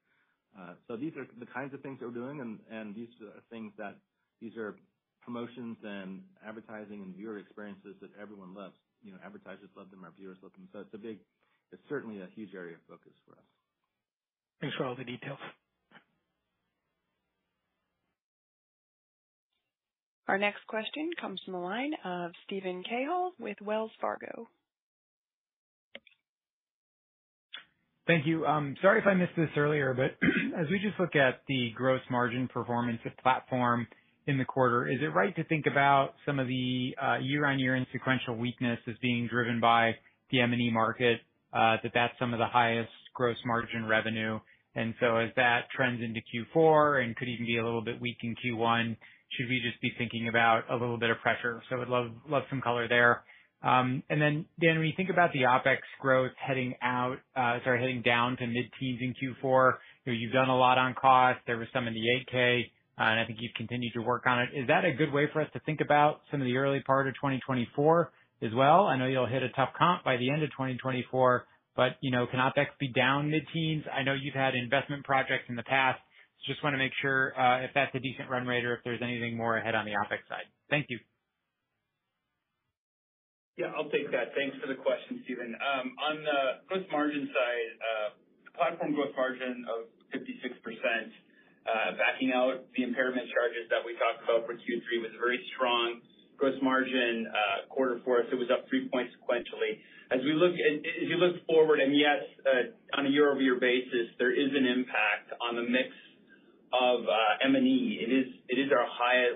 These are the kinds of things that we're doing, and these are things that these are promotions and advertising and viewer experiences that everyone loves. You know, advertisers love them, our viewers love them. So it's a big. It's certainly a huge area of focus for us. Thanks for all the details. Our next question comes from the line of Steven Cahall with Wells Fargo. Thank you. Um, sorry if I missed this earlier, but [CLEARS THROAT] as we just look at the gross margin performance of platform in the quarter, is it right to think about some of the uh, year-on-year and sequential weakness as being driven by the M&E market, uh, that that's some of the highest gross margin revenue? And so as that trends into Q4 and could even be a little bit weak in Q1, should we just be thinking about a little bit of pressure? So I would love love some color there. Dan, when you think about the OpEx growth heading out, uh sorry, heading down to mid-teens in Q4, you know, you've done a lot on cost. There was some in the 8-K, and I think you've continued to work on it. Is that a good way for us to think about some of the early part of 2024 as well? I know you'll hit a tough comp by the end of 2024, but, you know, can OpEx be down mid-teens? I know you've had investment projects in the past. Just wanna make sure uh if that's a decent run rate or if there's anything more ahead on the OpEx side. Thank you. Yeah, I'll take that. Thanks for the question, Steven. Um, on the gross margin side, uh, the platform gross margin of 56%, uh, backing out the impairment charges that we talked about for Q3 was a very strong gross margin uh, quarter for us. It was up 3 points sequentially. As we look as you look forward, and yes, on a year-over-year basis, there is an impact on the mix of M&E. It is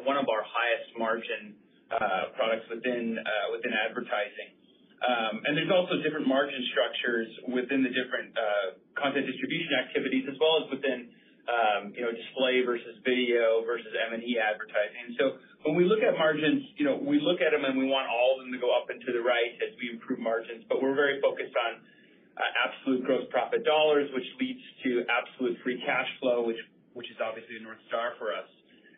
one of our highest margin products within uh within advertising. Um and there's also different margin structures within the different uh content distribution activities as well as within, um you know, display versus video versus M&E advertising. So when we look at margins, you know, we look at them and we want all of them to go up and to the right as we improve margins. But we're very focused on absolute gross profit dollars, which leads to absolute free cash flow, which which is obviously a North Star for us.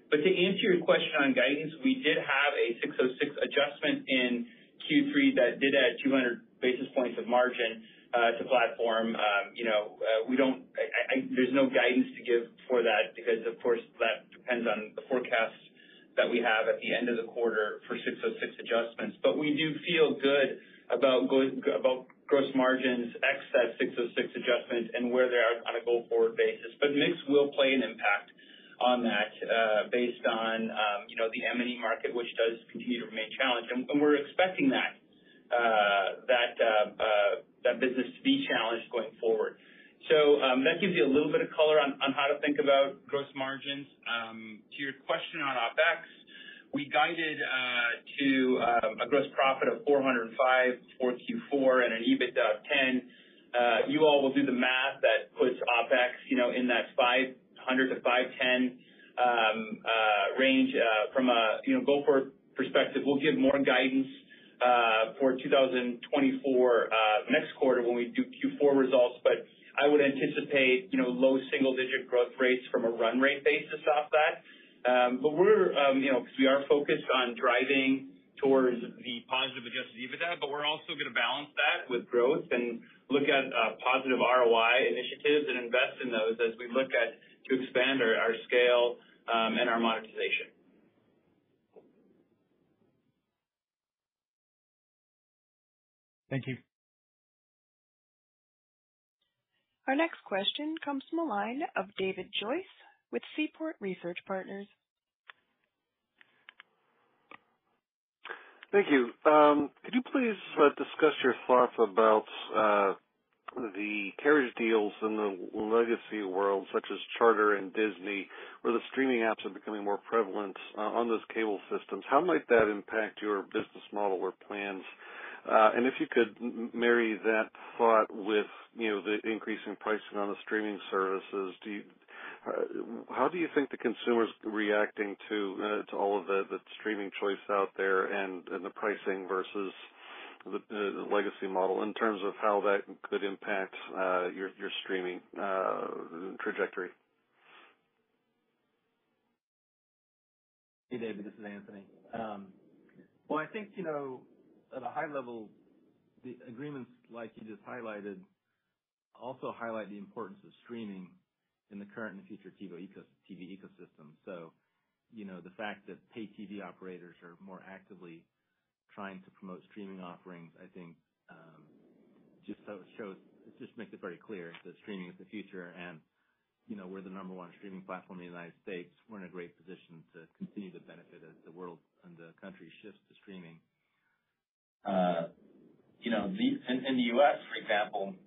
But to answer your question on guidance, we did have a 606 adjustment in Q3 that did add 200 basis points of margin uh, to platform. Um, you know, uh, we don't. I I there's no guidance to give for that because, of course, that depends on the forecast that we have at the end of the quarter for 606 adjustments. But we do feel good about gross margins ex that 606 adjustment and where they are on a go-forward basis. But mix will play an impact on that, uh based on, um you know, the M&E market, which does continue to remain challenged. And we're expecting that uh that uh that business to be challenged going forward. So um that gives you a little bit of color on how to think about gross margins. Um to your question on OpEx, we guided uh to a gross profit of 405 for Q4 and an EBITDA of $10. You all will do the math that puts OpEx, you know, in that $500-$510 um, uh, range. Uh, from a, you know, go-forward perspective, we'll give more guidance uh, for 2024 next quarter when we do Q4 results. But I would anticipate, you know, low single-digit growth rates from a run rate basis off that. Um, but we're, um, you know, because we are focused on driving towards the positive adjusted EBITDA, but we're also gonna balance that with growth and look at positive ROI initiatives and invest in those as we look at to expand our scale um, and our monetization. Thank you. Our next question comes from the line of David Joyce with Seaport Research Partners. Thank you. Um, could you please uh, discuss your thoughts about uh, the carriage deals in the legacy world, such as Charter and Disney, where the streaming apps are becoming more prevalent uh, on those cable systems? How might that impact your business model or plans? Uh, and if you could marry that thought with, you know, the increasing pricing on the streaming services, do you, uh, how do you think the consumer's reacting to to all of the the streaming choice out there and, and the pricing versus the legacy model in terms of how that could impact uh, your streaming uh, trajectory? Hey, David, this is Anthony. Um, well, I think, you know, at a high level, the agreements like you just highlighted also highlight the importance of streaming in the current and future TV ecosystem. So, you know, the fact that pay TV operators are more actively trying to promote streaming offerings, I think, um, just so it just makes it very clear that streaming is the future. And, you know, we're the number one streaming platform in the United States. We're in a great position to continue to benefit as the world and the country shifts to streaming. Uh, you know, in the U.S., for example,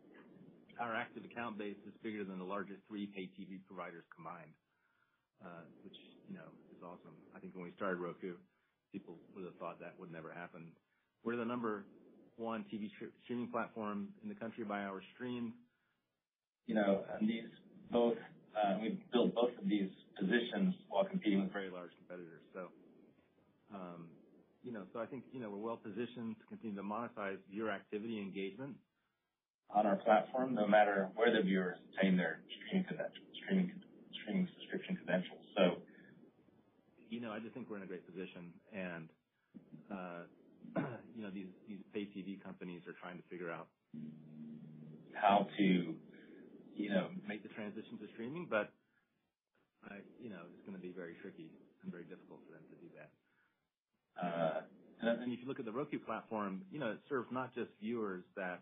our active account base is bigger than the largest three pay TV providers combined, uh, which, you know, is awesome. I think when we started Roku, people would have thought that would never happen. We're the number one TV streaming platform in the country by hours streamed. You know, and these both, we've built both of these positions while competing with very large competitors. So um you know, so I think, you know, we're well positioned to continue to monetize viewer activity engagement on our platform, no matter where the viewers obtain their streaming subscription credentials. You know, I just think we're in a great position. And, uh, [CLEARS THROAT] you know, these pay TV companies are trying to figure out how to, you know, make the transition to streaming. But, you know, it's gonna be very tricky and very difficult for them to do that. Uh, and if you look at the Roku platform, you know, it serves not just viewers that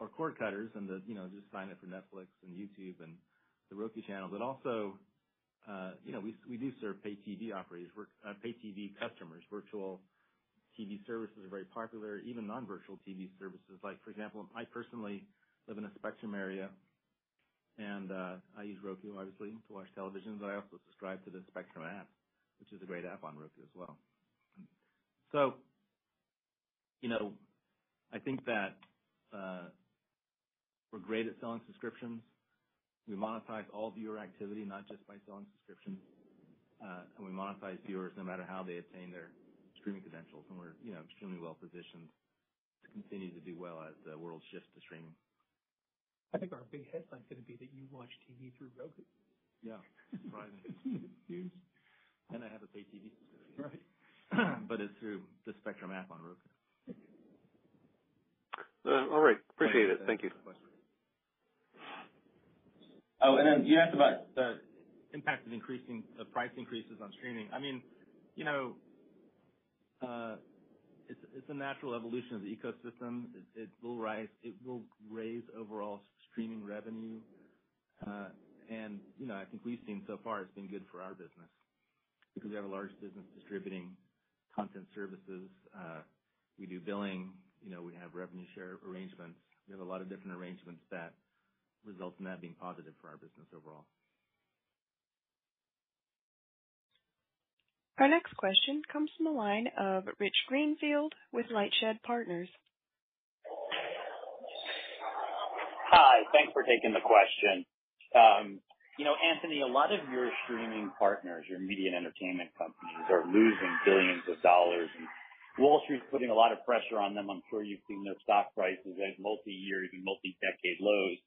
are cord cutters and the, you know, just sign up for Netflix and YouTube and The Roku Channel, but also, you know, we we do serve pay TV operators, uh, pay TV customers. Virtual TV services are very popular, even non-virtual TV services. Like, for example, I personally live in a Spectrum area, and uh, I use Roku, obviously, to watch television, but I also subscribe to the Spectrum app, which is a great app on Roku as well. So, you know, I think that uh, we're great at selling subscriptions. We monetize all viewer activity, not just by selling subscriptions. Uh and we monetize viewers no matter how they obtain their streaming credentials. And we're, you know, extremely well positioned to continue to do well as the world shifts to streaming. I think our big headline is gonna be that you watch TV through Roku. Yeah. Surprising. [LAUGHS] Huge. I have a pay TV subscription. Right. [CLEARS THROAT] But it's through the Spectrum app on Roku. All right. Appreciate it. Thank you. Oh, and then you asked about the impact of increasing the price increases on streaming. I mean, you know, uh it's it's a natural evolution of the ecosystem. It will rise it will raise overall streaming revenue. Uh and, you know, I think we've seen so far it's been good for our business because we have a large business distributing content services. We do billing, you know, we have revenue share arrangements. We have a lot of different arrangements that result in that being positive for our business overall. Our next question comes from the line of Rich Greenfield with LightShed Partners. Hi. Thanks for taking the question. Um, you know, Anthony, a lot of your streaming partners, your media and entertainment companies, are losing billions of dollars, and Wall Street's putting a lot of pressure on them. I'm sure you've seen their stock prices at multi-year, even multi-decade lows.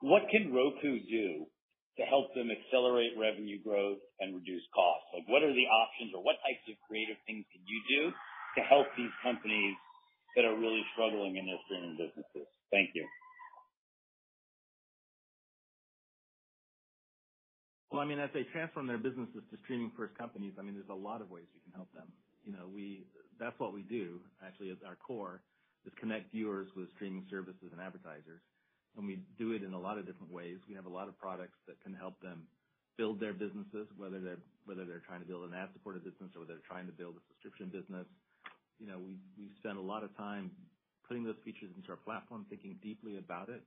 What can Roku do to help them accelerate revenue growth and reduce costs? Like, what are the options or what types of creative things can you do to help these companies that are really struggling in their streaming businesses? Thank you. Well, I mean, as they transform their businesses to streaming-first companies, I mean, there's a lot of ways we can help them. You know, that's what we do, actually, at our core, is connect viewers with streaming services and advertisers. And we do it in a lot of different ways. We have a lot of products that can help them build their businesses, whether they're whether they're trying to build an ad-supported business or whether they're trying to build a subscription business. You know, we've spent a lot of time putting those features into our platform, thinking deeply about it.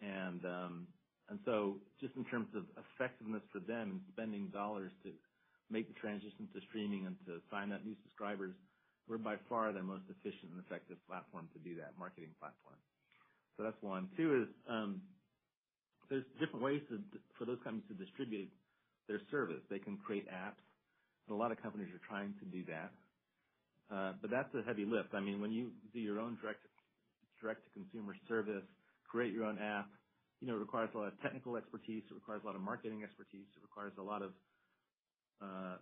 And, um, and so just in terms of effectiveness for them in spending dollars to make the transition to streaming and to sign up new subscribers, we're by far their most efficient and effective platform to do that, marketing platform. So that's one. Two is, um, there's different ways for those companies to distribute their service. They can create apps, and a lot of companies are trying to do that. Uh, but that's a heavy lift. I mean, when you do your own direct-to-consumer service, create your own app, you know, it requires a lot of technical expertise. It requires a lot of marketing expertise. It requires a lot of uh,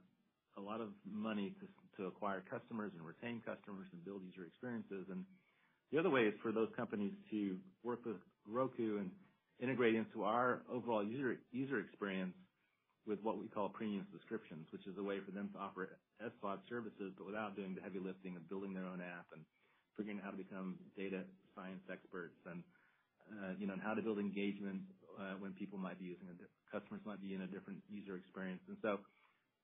a lot of money to to acquire customers and retain customers and build user experiences. The other way is for those companies to work with Roku and integrate into our overall user experience with what we call premium subscriptions, which is a way for them to offer SVOD services, but without doing the heavy lifting of building their own app and figuring out how to become data science experts and, uh, you know, and how to build engagement uh, when people might be using customers might be in a different user experience. And so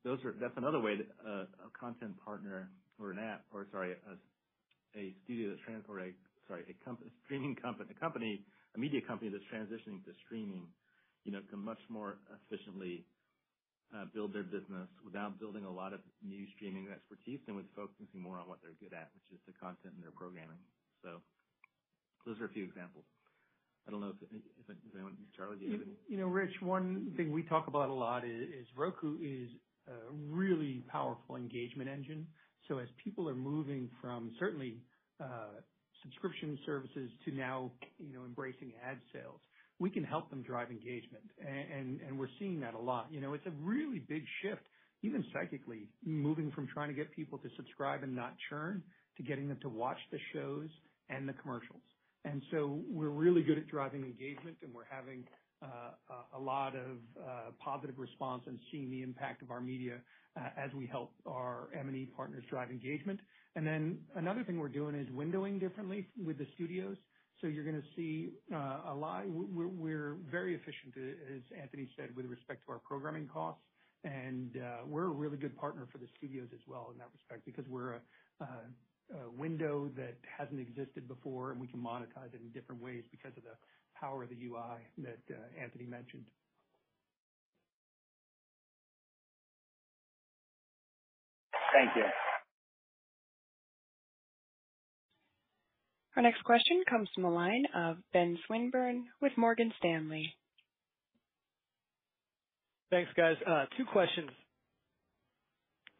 those are that's another way that uh, a content partner or an app or, sorry, a streaming company, a media company that's transitioning to streaming, you know, can much more efficiently uh, build their business without building a lot of new streaming expertise and with focusing more on what they're good at, which is the content and their programming. So those are a few examples. I don't know if anyone. Charlie, do you have any? You know, Rich, one thing we talk about a lot is Roku is a really powerful engagement engine. So as people are moving from certainly uh, subscription services to now, you know, embracing ad sales, we can help them drive engagement. And we're seeing that a lot. You know, it's a really big shift, even psychically, moving from trying to get people to subscribe and not churn to getting them to watch the shows and the commercials. And so we're really good at driving engagement, and we're having a lot of uh, positive response and seeing the impact of our media uh, as we help our M&E partners drive engagement. And then another thing we're doing is windowing differently with the studios. So you're gonna see uh, a lot. We're very efficient, as Anthony said, with respect to our programming costs. And we're a really good partner for the studios as well in that respect because we're a window that hasn't existed before, and we can monetize it in different ways because of the power of the UI that uh, Anthony mentioned. Thank you. Our next question comes from the line of Ben Swinburne with Morgan Stanley. Thanks, guys. Uh, two questions.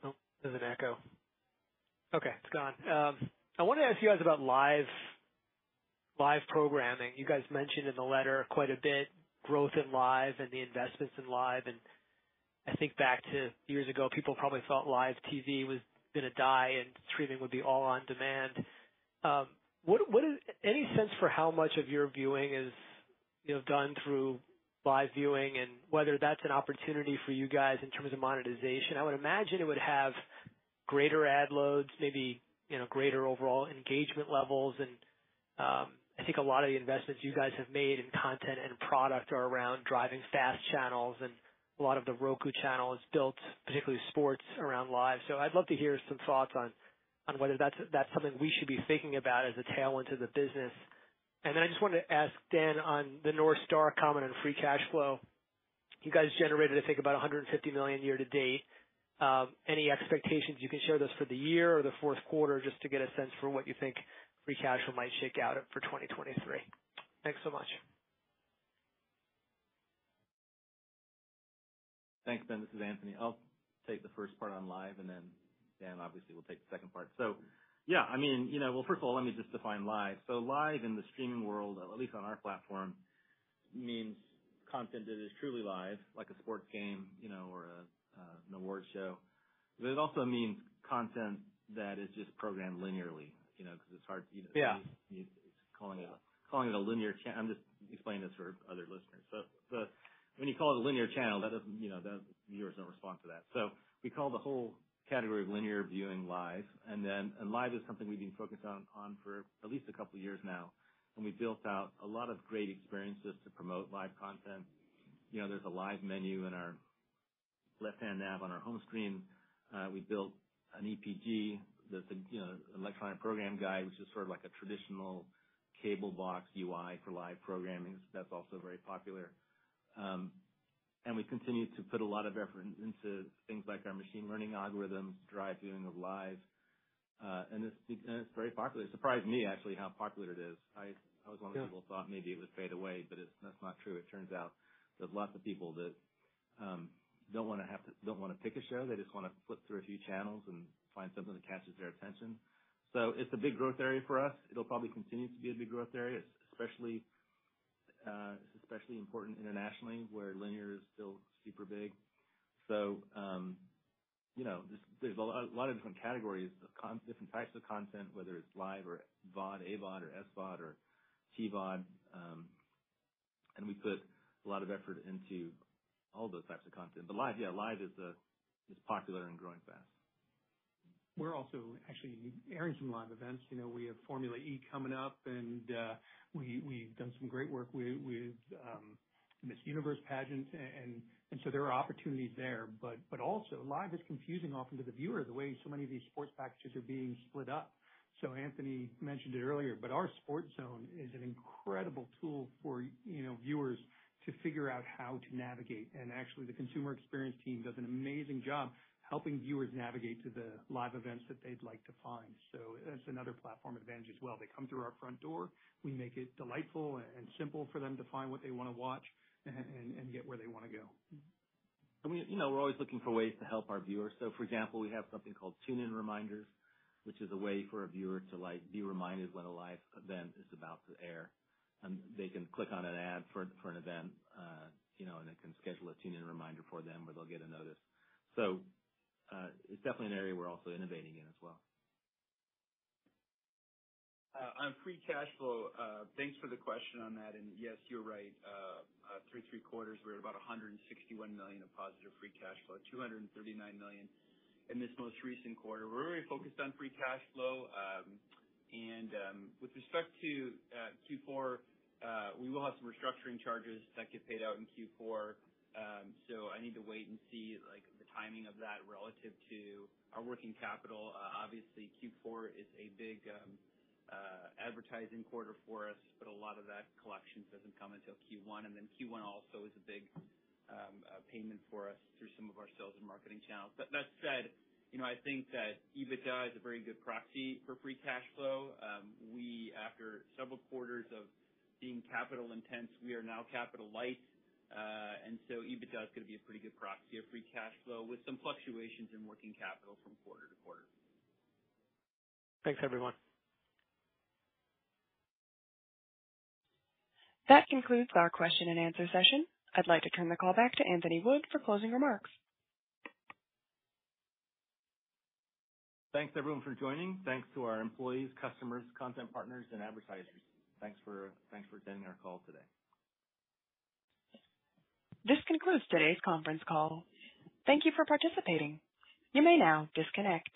Oh, there's an echo. Okay, it's gone. Um, I wanted to ask you guys about live programming. You guys mentioned in the letter quite a bit growth in live and the investments in live. And I think back to years ago, people probably thought live TV was gonna die and streaming would be all on demand. Um, what is any sense for how much of your viewing is, you know, done through live viewing and whether that's an opportunity for you guys in terms of monetization? I would imagine it would have greater ad loads, maybe, you know, greater overall engagement levels. Um, I think a lot of the investments you guys have made in content and product are around driving FAST channels, and a lot of the Roku Channel is built, particularly sports, around live. So I'd love to hear some thoughts on on whether that's that's something we should be thinking about as a tailwind to the business. And then I just wanted to ask Dan on the North Star comment on free cash flow. You guys generated, I think, about $150 million year to date. Um, any expectations you can share us for the year or the fourth quarter, just to get a sense for what you think free cash flow might shake out for 2023. Thanks so much. Thanks, Ben. This is Anthony. I'll take the first part on live, and then Dan obviously will take the second part. So yeah, I mean, you know, well, first of all, let me just define live. So live in the streaming world, at least on our platform, means content that is truly live, like a sports game, you know, or uh, an award show. But it also means content that is just programmed linearly, you know, because it's hard, to you know. Yeah. Calling it a linear channel. I'm just explaining this for other listeners. So when you call it a linear channel, that doesn't, you know, the viewers don't respond to that. So we call the whole category of linear viewing live. And then live is something we've been focused on for at least a couple of years now. And We've built out a lot of great experiences to promote live content. You know, there's a live menu in our left-hand nav on our home screen. Uh, we built an EPG that's you know, electronic program guide, which is sort of like a traditional cable box UI for live programming. That's also very popular. Um and we continue to put a lot of effort into things like our machine learning algorithms, drive viewing of live. And it's very popular. It surprised me actually how popular it is. I was one of the people who thought maybe it would fade away, but that's not true. It turns out there's lots of people that don't wanna pick a show. They just wanna flip through a few channels and find something that catches their attention. So it's a big growth area for us. It'll probably continue to be a big growth area, especially uh, it's especially important internationally, where linear is still super big. So, um, you know, there's a lot of different categories of different types of content, whether it's live or VOD, AVOD or SVOD or TVOD. Um, and we put a lot of effort into all those types of content. But live, yeah, live is a is popular and growing fast. We're also actually airing some live events. You know, we have Formula E coming up, and uh, we've done some great work with um, Miss Universe pageant. And so there are opportunities there. But but also live is confusing often to the viewer, the way so many of these sports packages are being split up. So Anthony mentioned it earlier, but our Sports Zone is an incredible tool for, you know, viewers to figure out how to navigate. And actually, the consumer experience team does an amazing job helping viewers navigate to the live events that they'd like to find. So that's another platform advantage as well. They come through our front door. We make it delightful and simple for them to find what they wanna watch and get where they wanna go. We, you know, we're always looking for ways to help our viewers. So, for example, we have something called tune-in reminders, which is a way for a viewer to, like, be reminded when a live event is about to air. They can click on an ad for an event, uh, you know, and it can schedule a tune-in reminder for them, where they'll get a notice. Uh, it's definitely an area we're also innovating in as well. Uh, on free cash flow, uh, thanks for the question on that. And yes, you're right. Through three quarters, we're at about 161 million of positive free cash flow, 239 million in this most recent quarter. We're very focused on free cash flow. Um, and um, with respect to Q4, we will have some restructuring charges that get paid out in Q4. Um, so I need to wait and see, like, timing of that relative to our working capital. Uh, obviously Q4 is a big um, uh, advertising quarter for us, but a lot of that collections doesn't come until Q1. And then Q1 also is a big um, uh, payment for us through some of our sales and marketing channels. But that said, you know, I think that EBITDA is a very good proxy for free cash flow. Um, we, after several quarters of being capital intense, we are now capital light. EBITDA is gonna be a pretty good proxy of free cash flow with some fluctuations in working capital from quarter to quarter. Thanks, everyone. That concludes our question and answer session. I'd like to turn the call back to Anthony Wood for closing remarks. Thanks everyone for joining. Thanks to our employees, customers, content partners, and advertisers. Thanks for uh thanks for attending our call today. This concludes today's conference call. Thank you for participating. You may now disconnect.